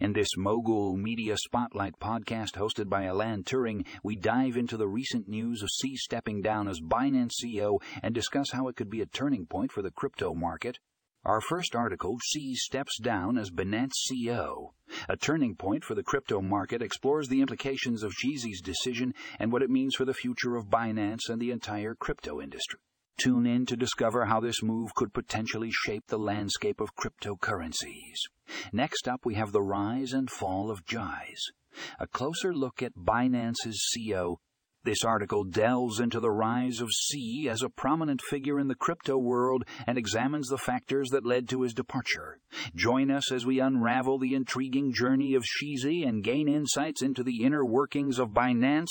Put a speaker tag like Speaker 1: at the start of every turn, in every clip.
Speaker 1: In this Mogul Media Spotlight podcast hosted by Alan Turing, we dive into the recent news of CZ stepping down as Binance CEO and discuss how it could be a turning point for the crypto market. Our first article, CZ steps down as Binance CEO. A turning point for the crypto market explores the implications of CZ's decision and what it means for the future of Binance and the entire crypto industry. Tune in to discover how this move could potentially shape the landscape of cryptocurrencies. Next up, we have the rise and fall of CZ. A closer look at Binance's CEO. This article delves into the rise of CZ as a prominent figure in the crypto world and examines the factors that led to his departure. Join us as we unravel the intriguing journey of CZ and gain insights into the inner workings of Binance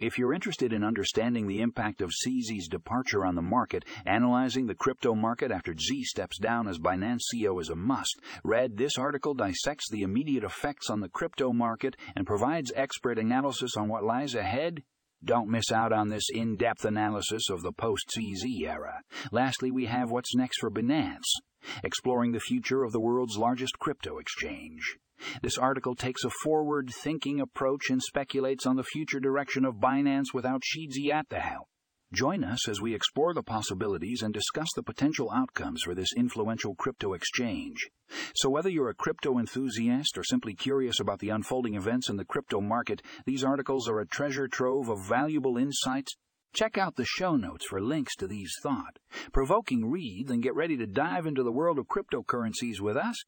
Speaker 1: if you're interested in understanding the impact of CZ's departure on the market, analyzing the crypto market after CZ steps down as Binance CEO is a must. Read this article dissects the immediate effects on the crypto market and provides expert analysis on what lies ahead. Don't miss out on this in depth analysis of the post CZ era. Lastly, we have what's next for Binance, exploring the future of the world's largest crypto exchange. This article takes a forward thinking approach and speculates on the future direction of Binance without CZ at the helm. Join us as we explore the possibilities and discuss the potential outcomes for this influential crypto exchange. So, whether you're a crypto enthusiast or simply curious about the unfolding events in the crypto market, these articles are a treasure trove of valuable insights. Check out the show notes for links to these thought provoking reads and get ready to dive into the world of cryptocurrencies with us